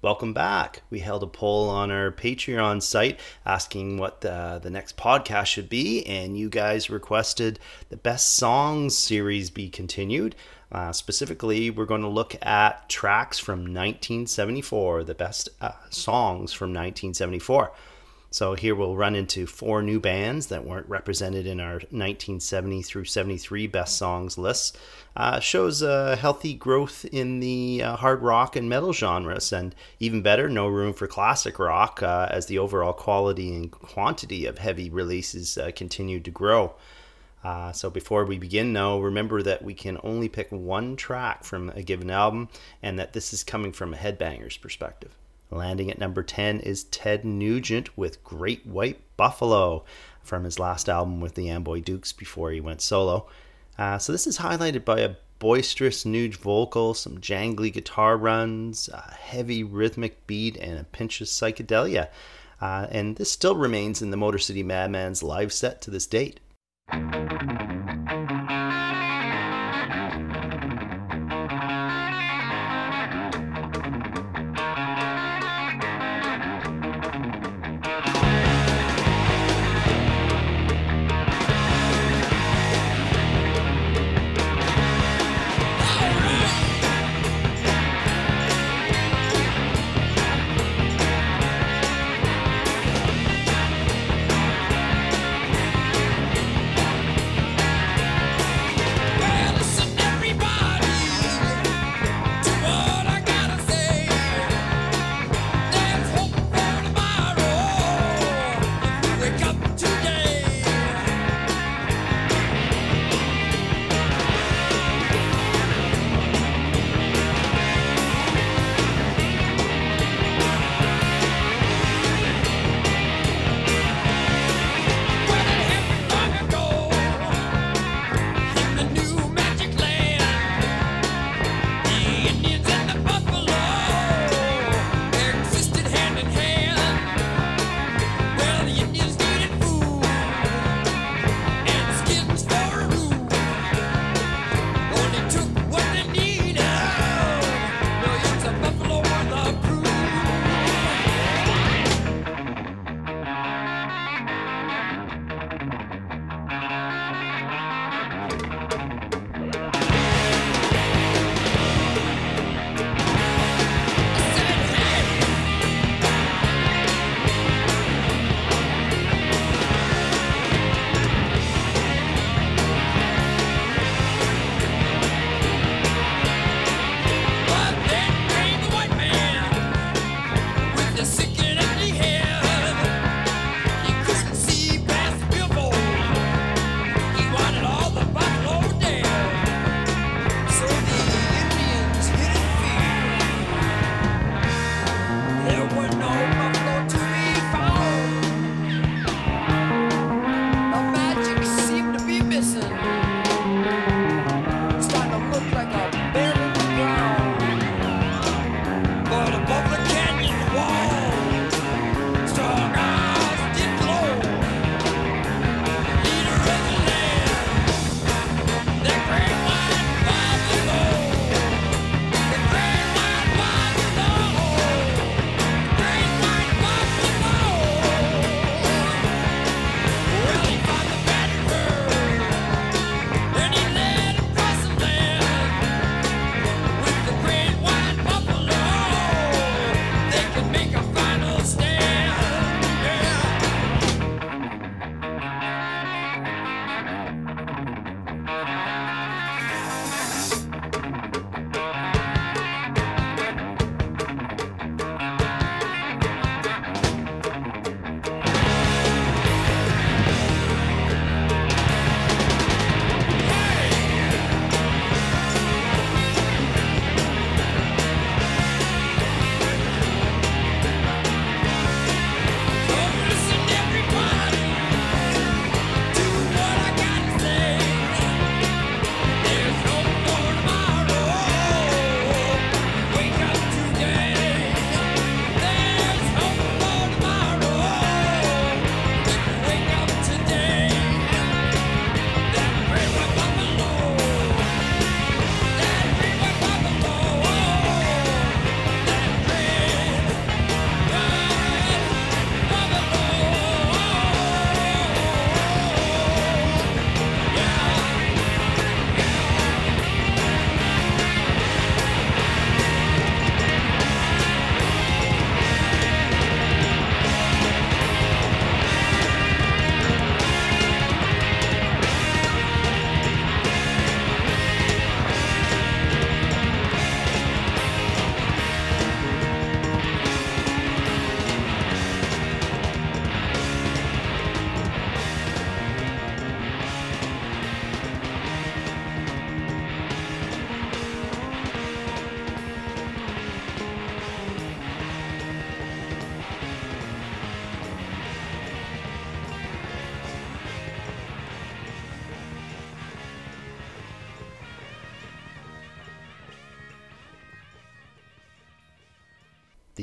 Welcome back. We held a poll on our Patreon site asking what the, the next podcast should be, and you guys requested the Best Songs series be continued. Uh, specifically, we're going to look at tracks from 1974, the best uh, songs from 1974. So here we'll run into four new bands that weren't represented in our 1970 through 73 best songs lists. Uh, shows a healthy growth in the uh, hard rock and metal genres, and even better, no room for classic rock uh, as the overall quality and quantity of heavy releases uh, continued to grow. Uh, so before we begin, though, remember that we can only pick one track from a given album, and that this is coming from a headbanger's perspective. Landing at number 10 is Ted Nugent with Great White Buffalo from his last album with the Amboy Dukes before he went solo. Uh, so this is highlighted by a boisterous Nuge vocal, some jangly guitar runs, a heavy rhythmic beat, and a pinch of psychedelia. Uh, and this still remains in the Motor City Madman's live set to this date.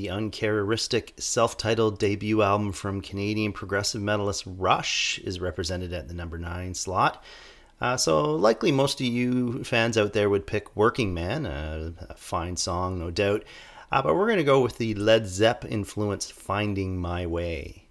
The uncharacteristic self titled debut album from Canadian progressive metalist Rush is represented at the number 9 slot. Uh, so, likely most of you fans out there would pick Working Man, a, a fine song, no doubt. Uh, but we're going to go with the Led Zepp influenced Finding My Way.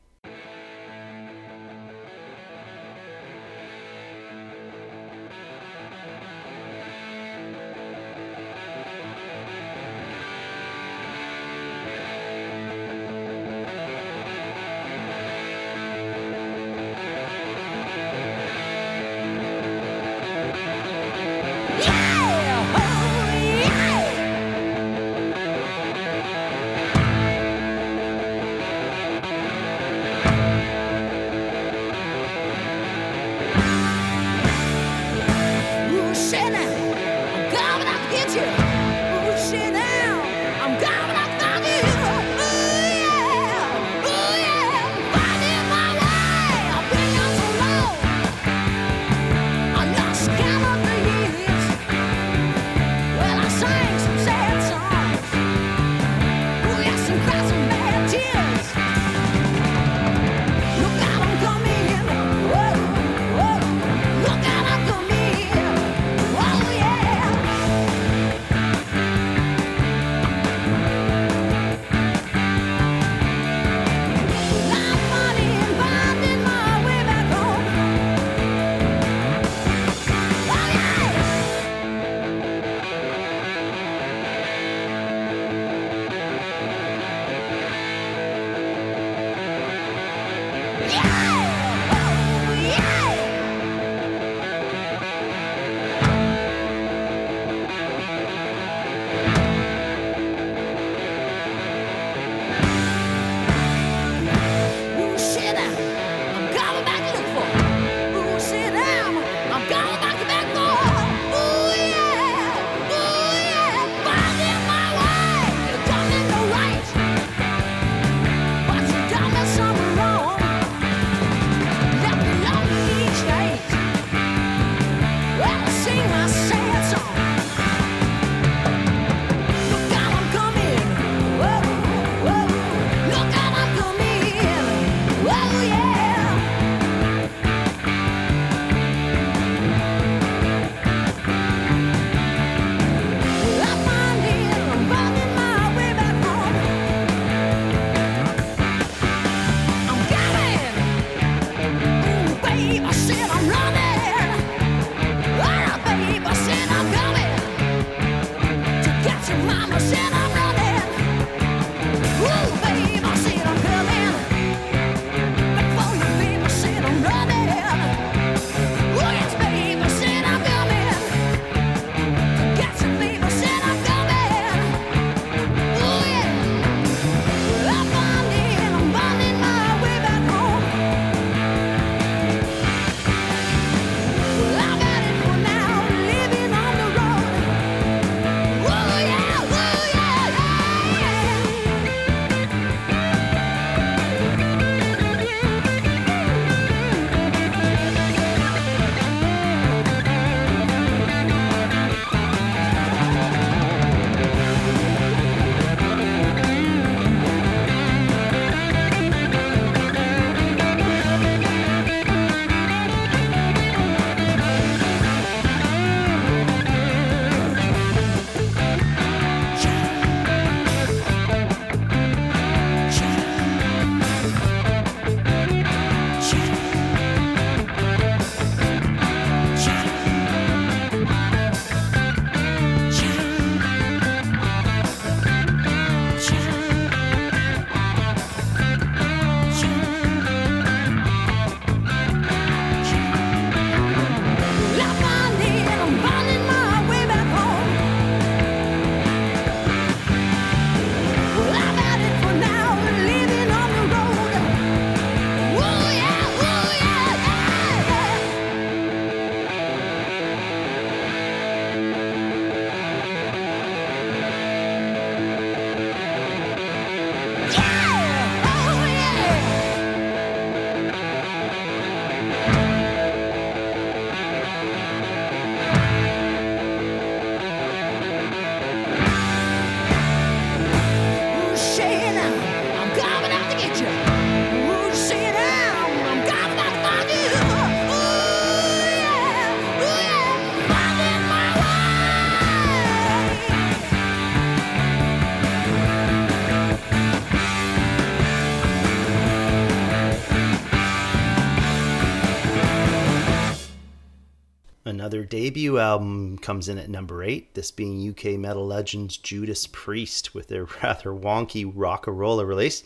Another debut album comes in at number eight, this being UK metal legends Judas Priest with their rather wonky Rocka Rolla release.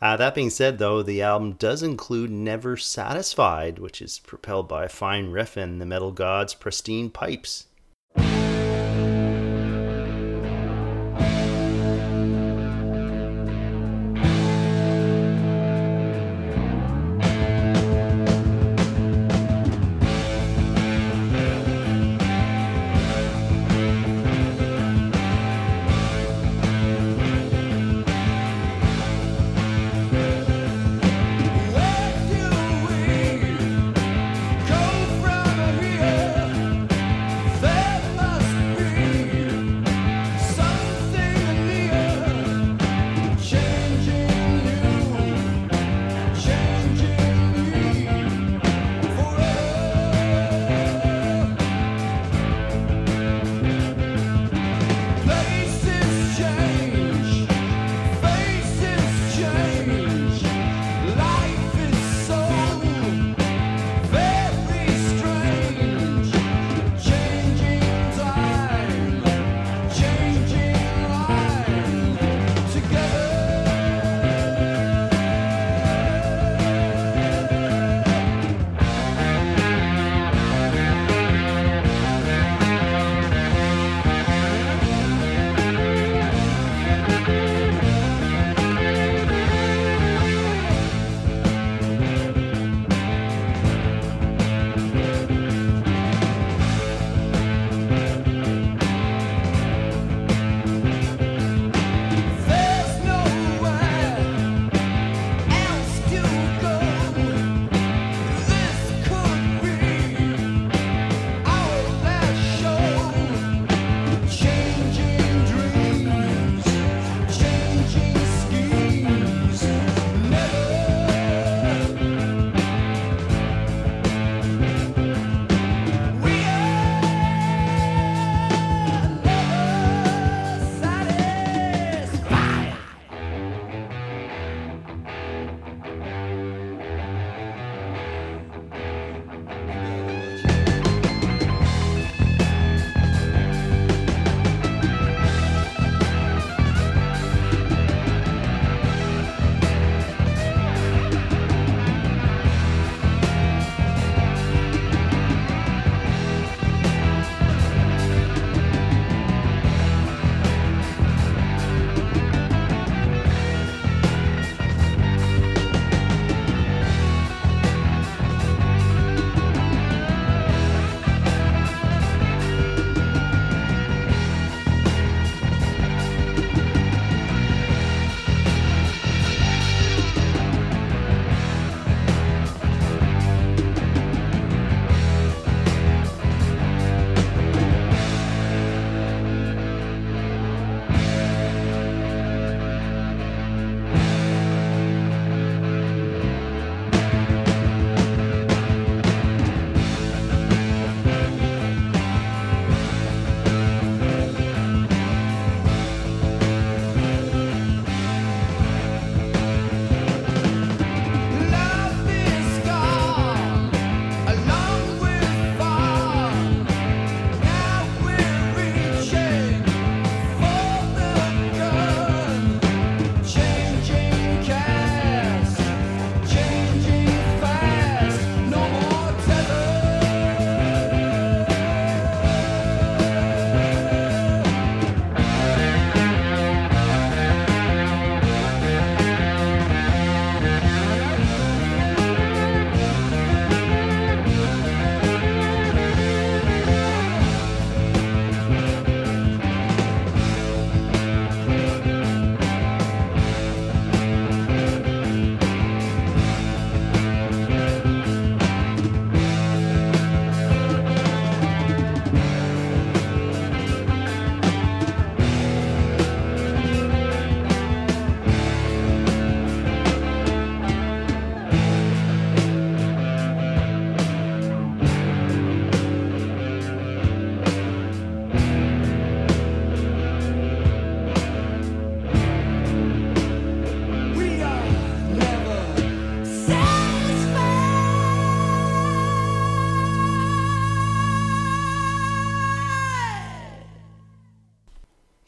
Uh, that being said, though, the album does include Never Satisfied, which is propelled by a fine riff and the metal god's pristine pipes.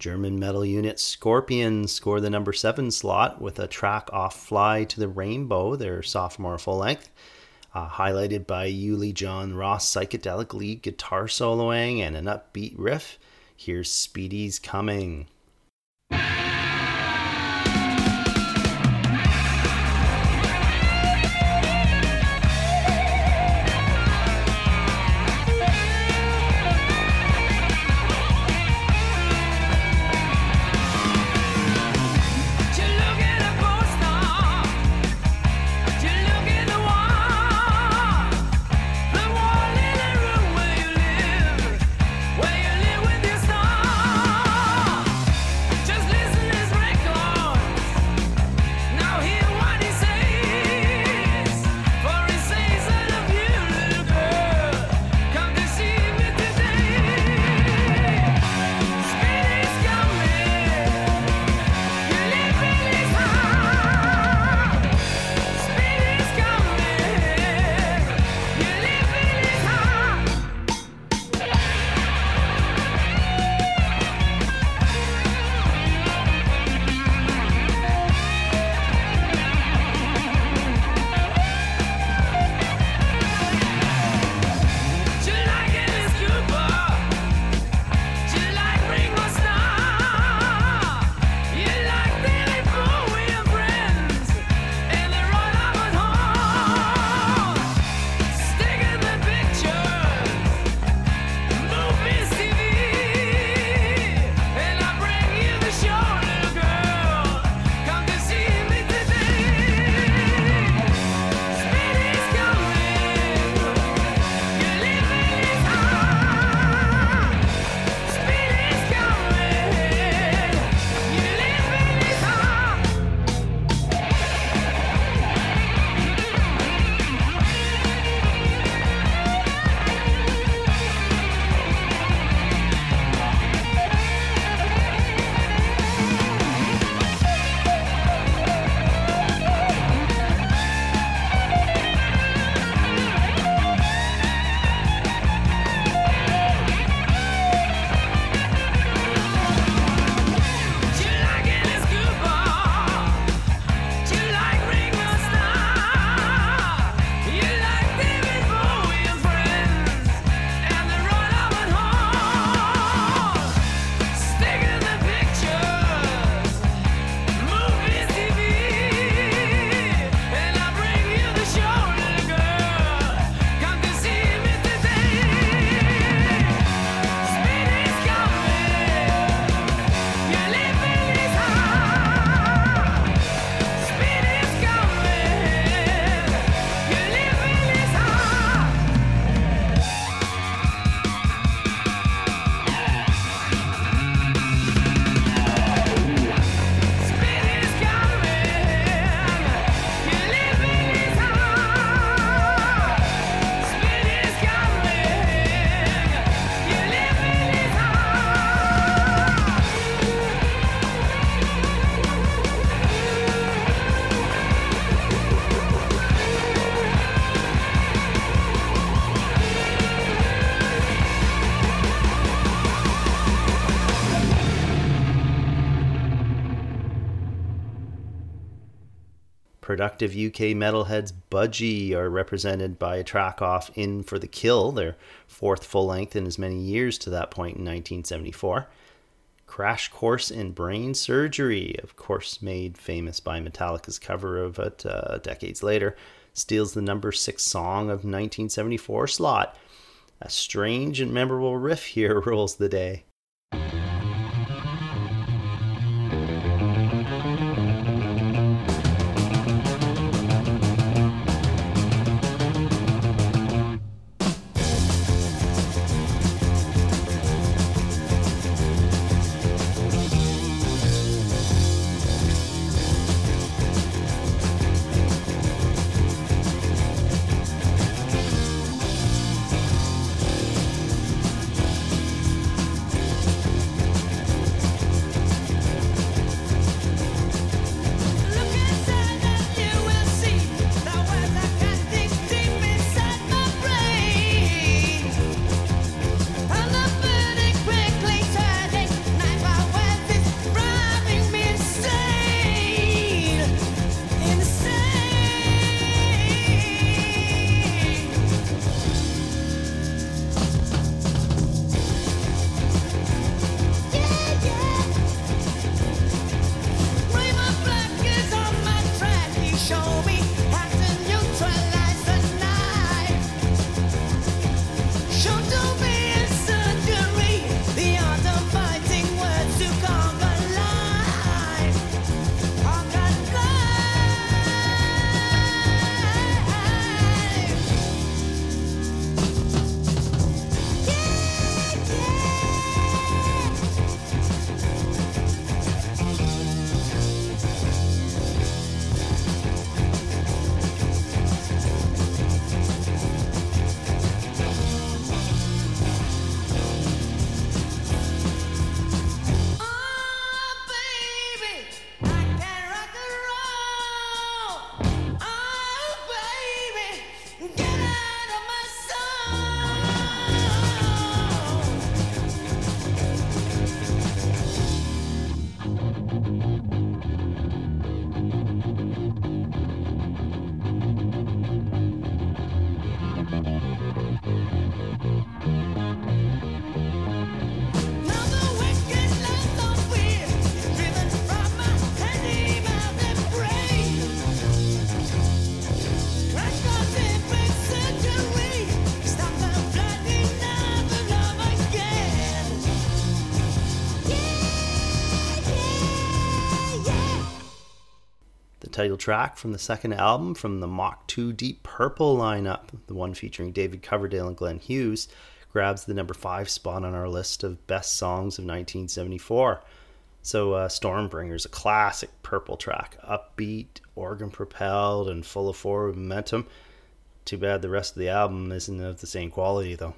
German metal unit Scorpions score the number seven slot with a track off Fly to the Rainbow, their sophomore full length, uh, highlighted by Uli Jon Roth psychedelic lead guitar soloing and an upbeat riff. Here's Speedy's Coming. Productive UK metalheads Budgie are represented by a track off In for the Kill, their fourth full length in as many years to that point in 1974. Crash Course in Brain Surgery, of course made famous by Metallica's cover of it uh, decades later, steals the number six song of 1974 slot. A strange and memorable riff here rules the day. Title track from the second album from the Mark 2 Deep Purple lineup, the one featuring David Coverdale and Glenn Hughes, grabs the number five spot on our list of best songs of 1974. So, uh, Stormbringer's a classic purple track, upbeat, organ propelled, and full of forward momentum. Too bad the rest of the album isn't of the same quality, though.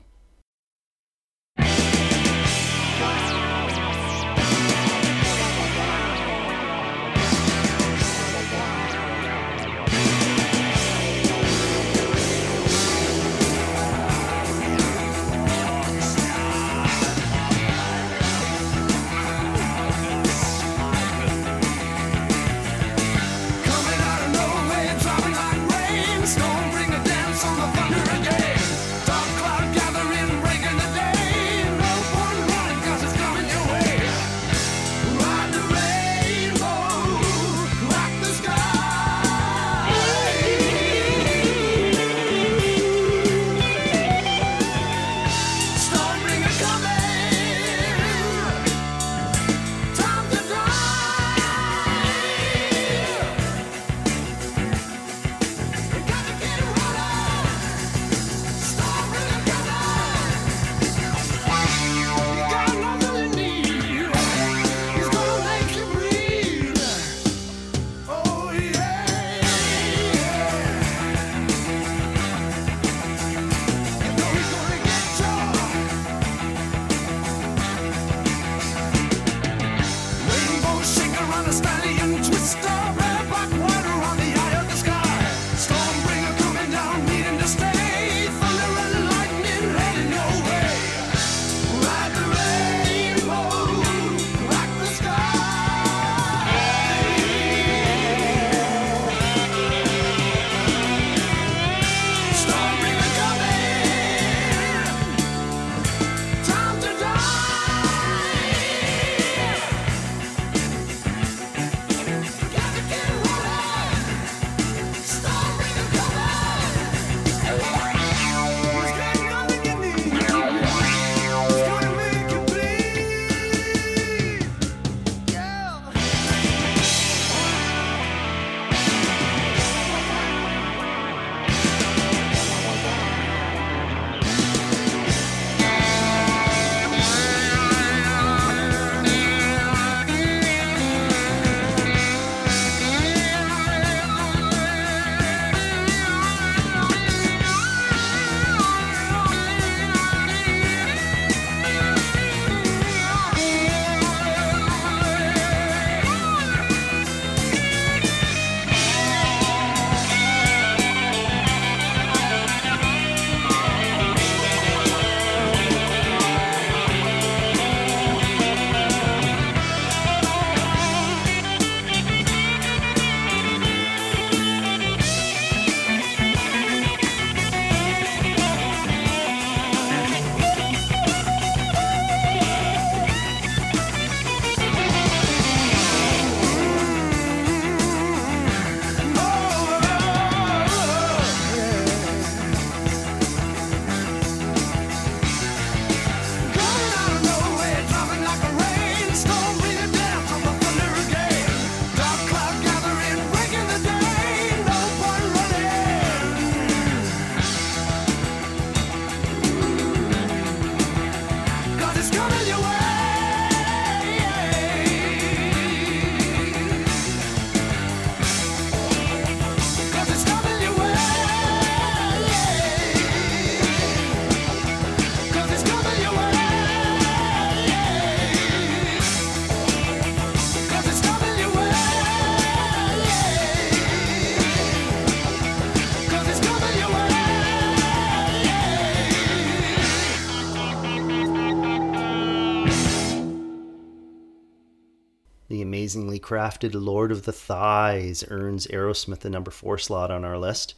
Amazingly crafted Lord of the Thighs earns Aerosmith the number four slot on our list.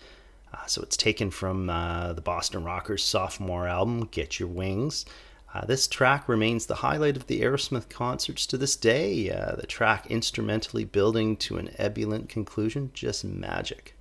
Uh, so it's taken from uh, the Boston Rockers' sophomore album, Get Your Wings. Uh, this track remains the highlight of the Aerosmith concerts to this day. Uh, the track instrumentally building to an ebullient conclusion, just magic.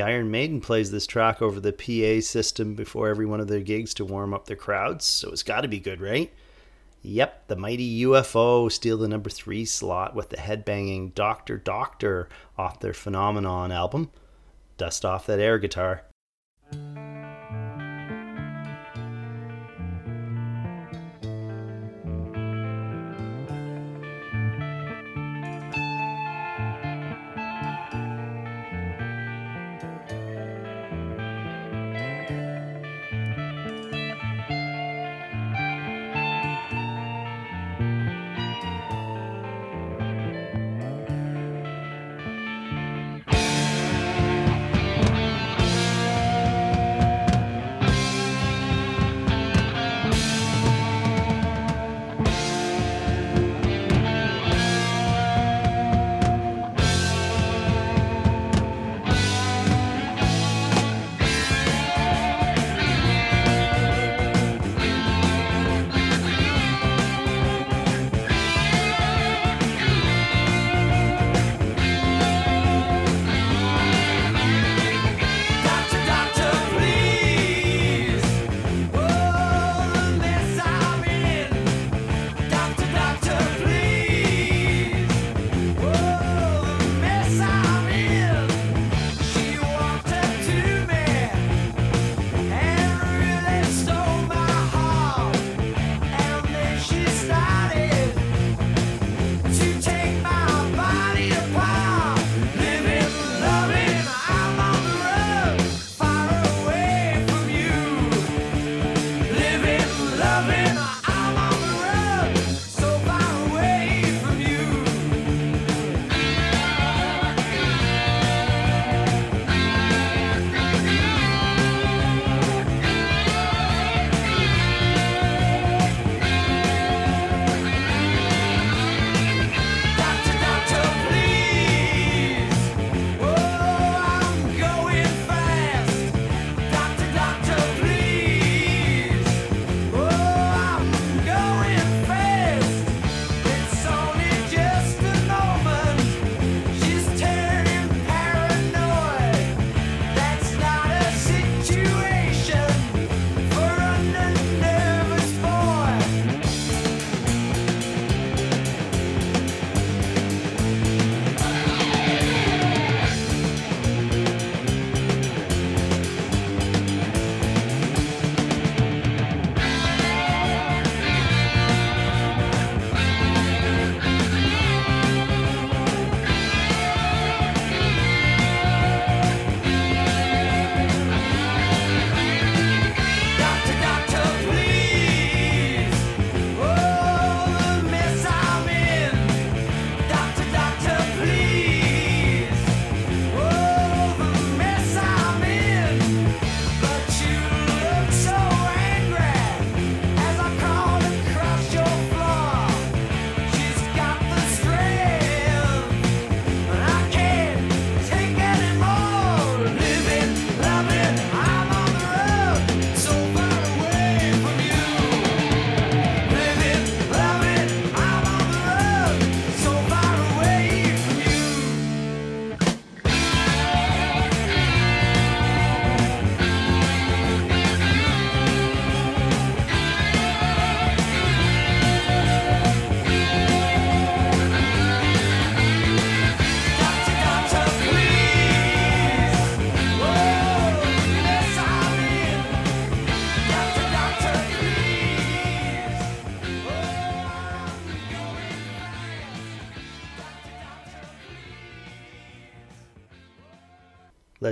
Iron Maiden plays this track over the PA system before every one of their gigs to warm up their crowds, so it's got to be good, right? Yep, the mighty UFO steal the number three slot with the headbanging Doctor Doctor off their Phenomenon album. Dust off that air guitar.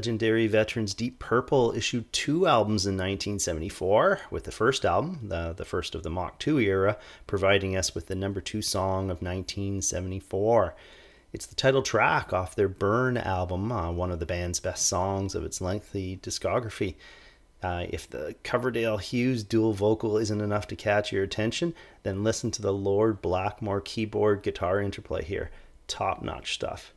Legendary veterans Deep Purple issued two albums in 1974, with the first album, the, the first of the Mark 2 era, providing us with the number two song of 1974. It's the title track off their Burn album, uh, one of the band's best songs of its lengthy discography. Uh, if the Coverdale Hughes dual vocal isn't enough to catch your attention, then listen to the Lord Blackmore keyboard guitar interplay here. Top notch stuff.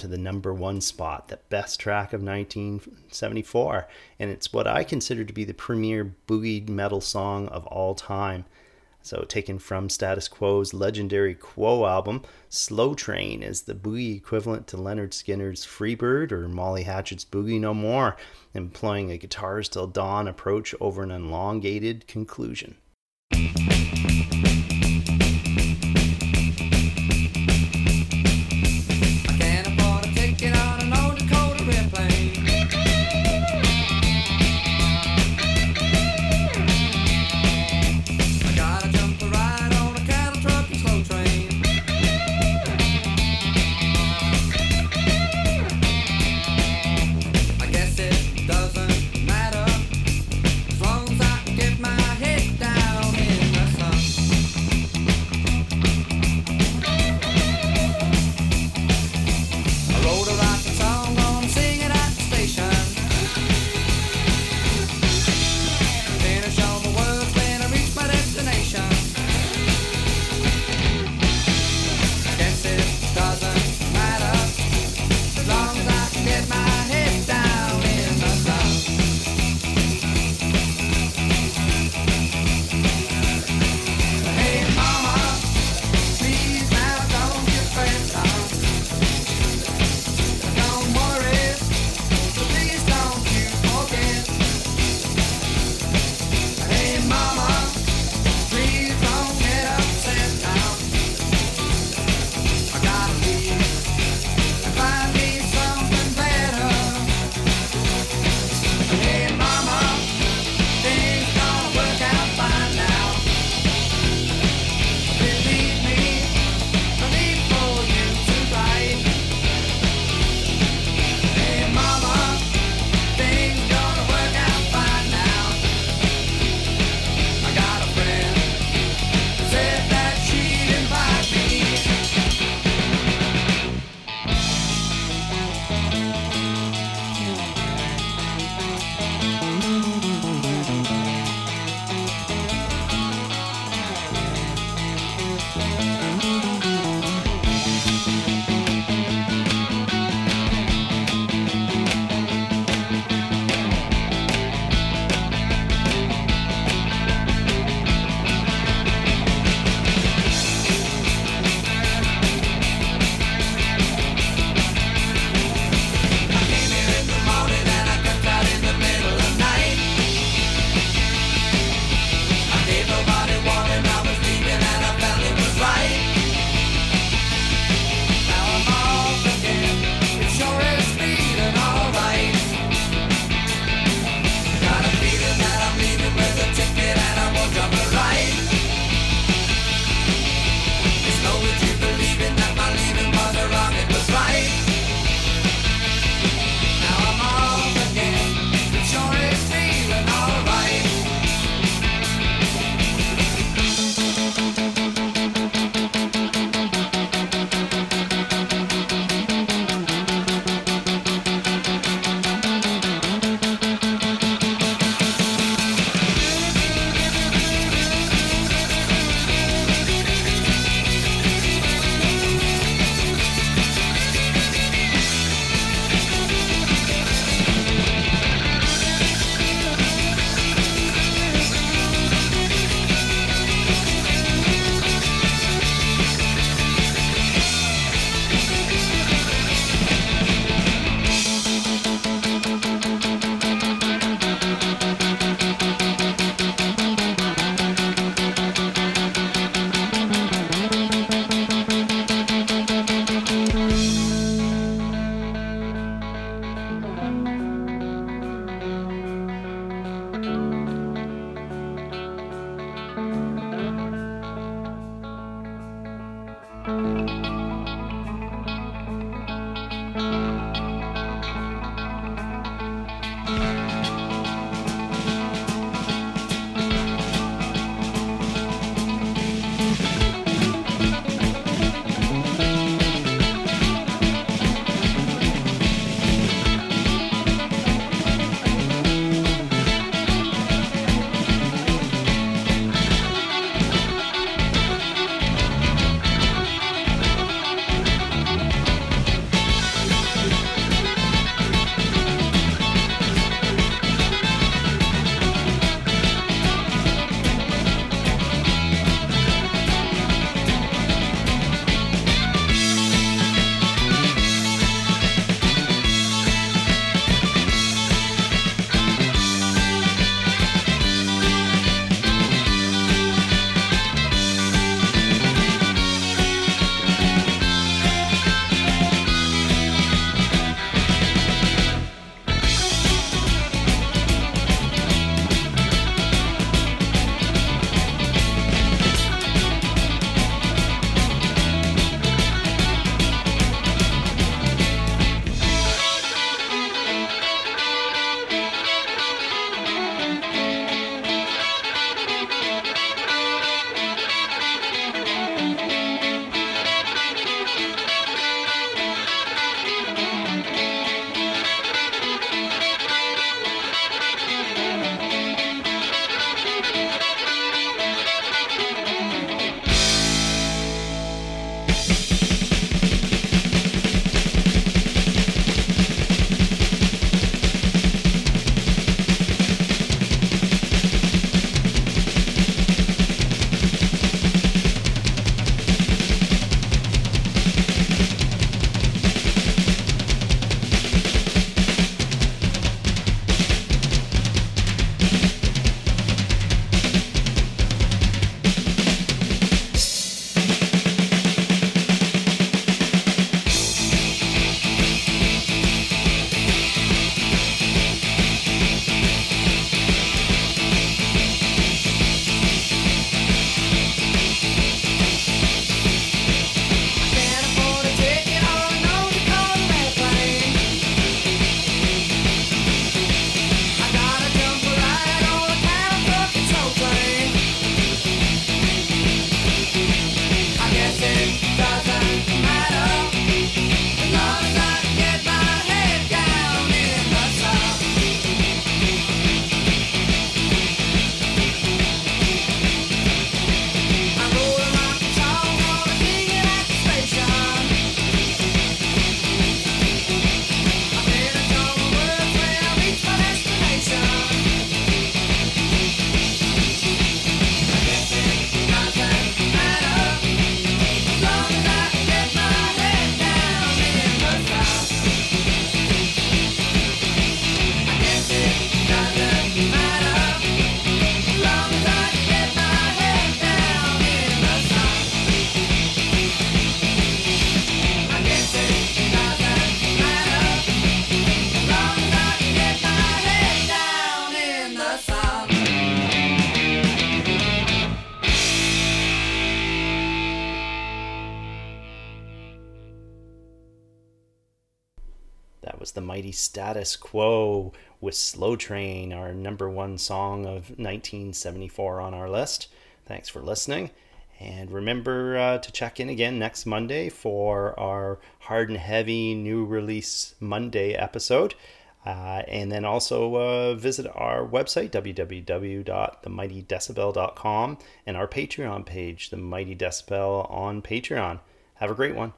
To the number one spot, the best track of 1974, and it's what I consider to be the premier boogie metal song of all time. So, taken from Status Quo's legendary Quo album, Slow Train is the boogie equivalent to Lynyrd Skynyrd's Freebird or Molly Hatchet's Boogie No More, employing a guitars till dawn approach over an elongated conclusion. Status quo with Slow Train, our number one song of 1974 on our list. Thanks for listening. And remember uh, to check in again next Monday for our hard and heavy new release Monday episode. Uh, and then also uh, visit our website, www.themightydecibel.com, and our Patreon page, The Mighty Decibel on Patreon. Have a great one.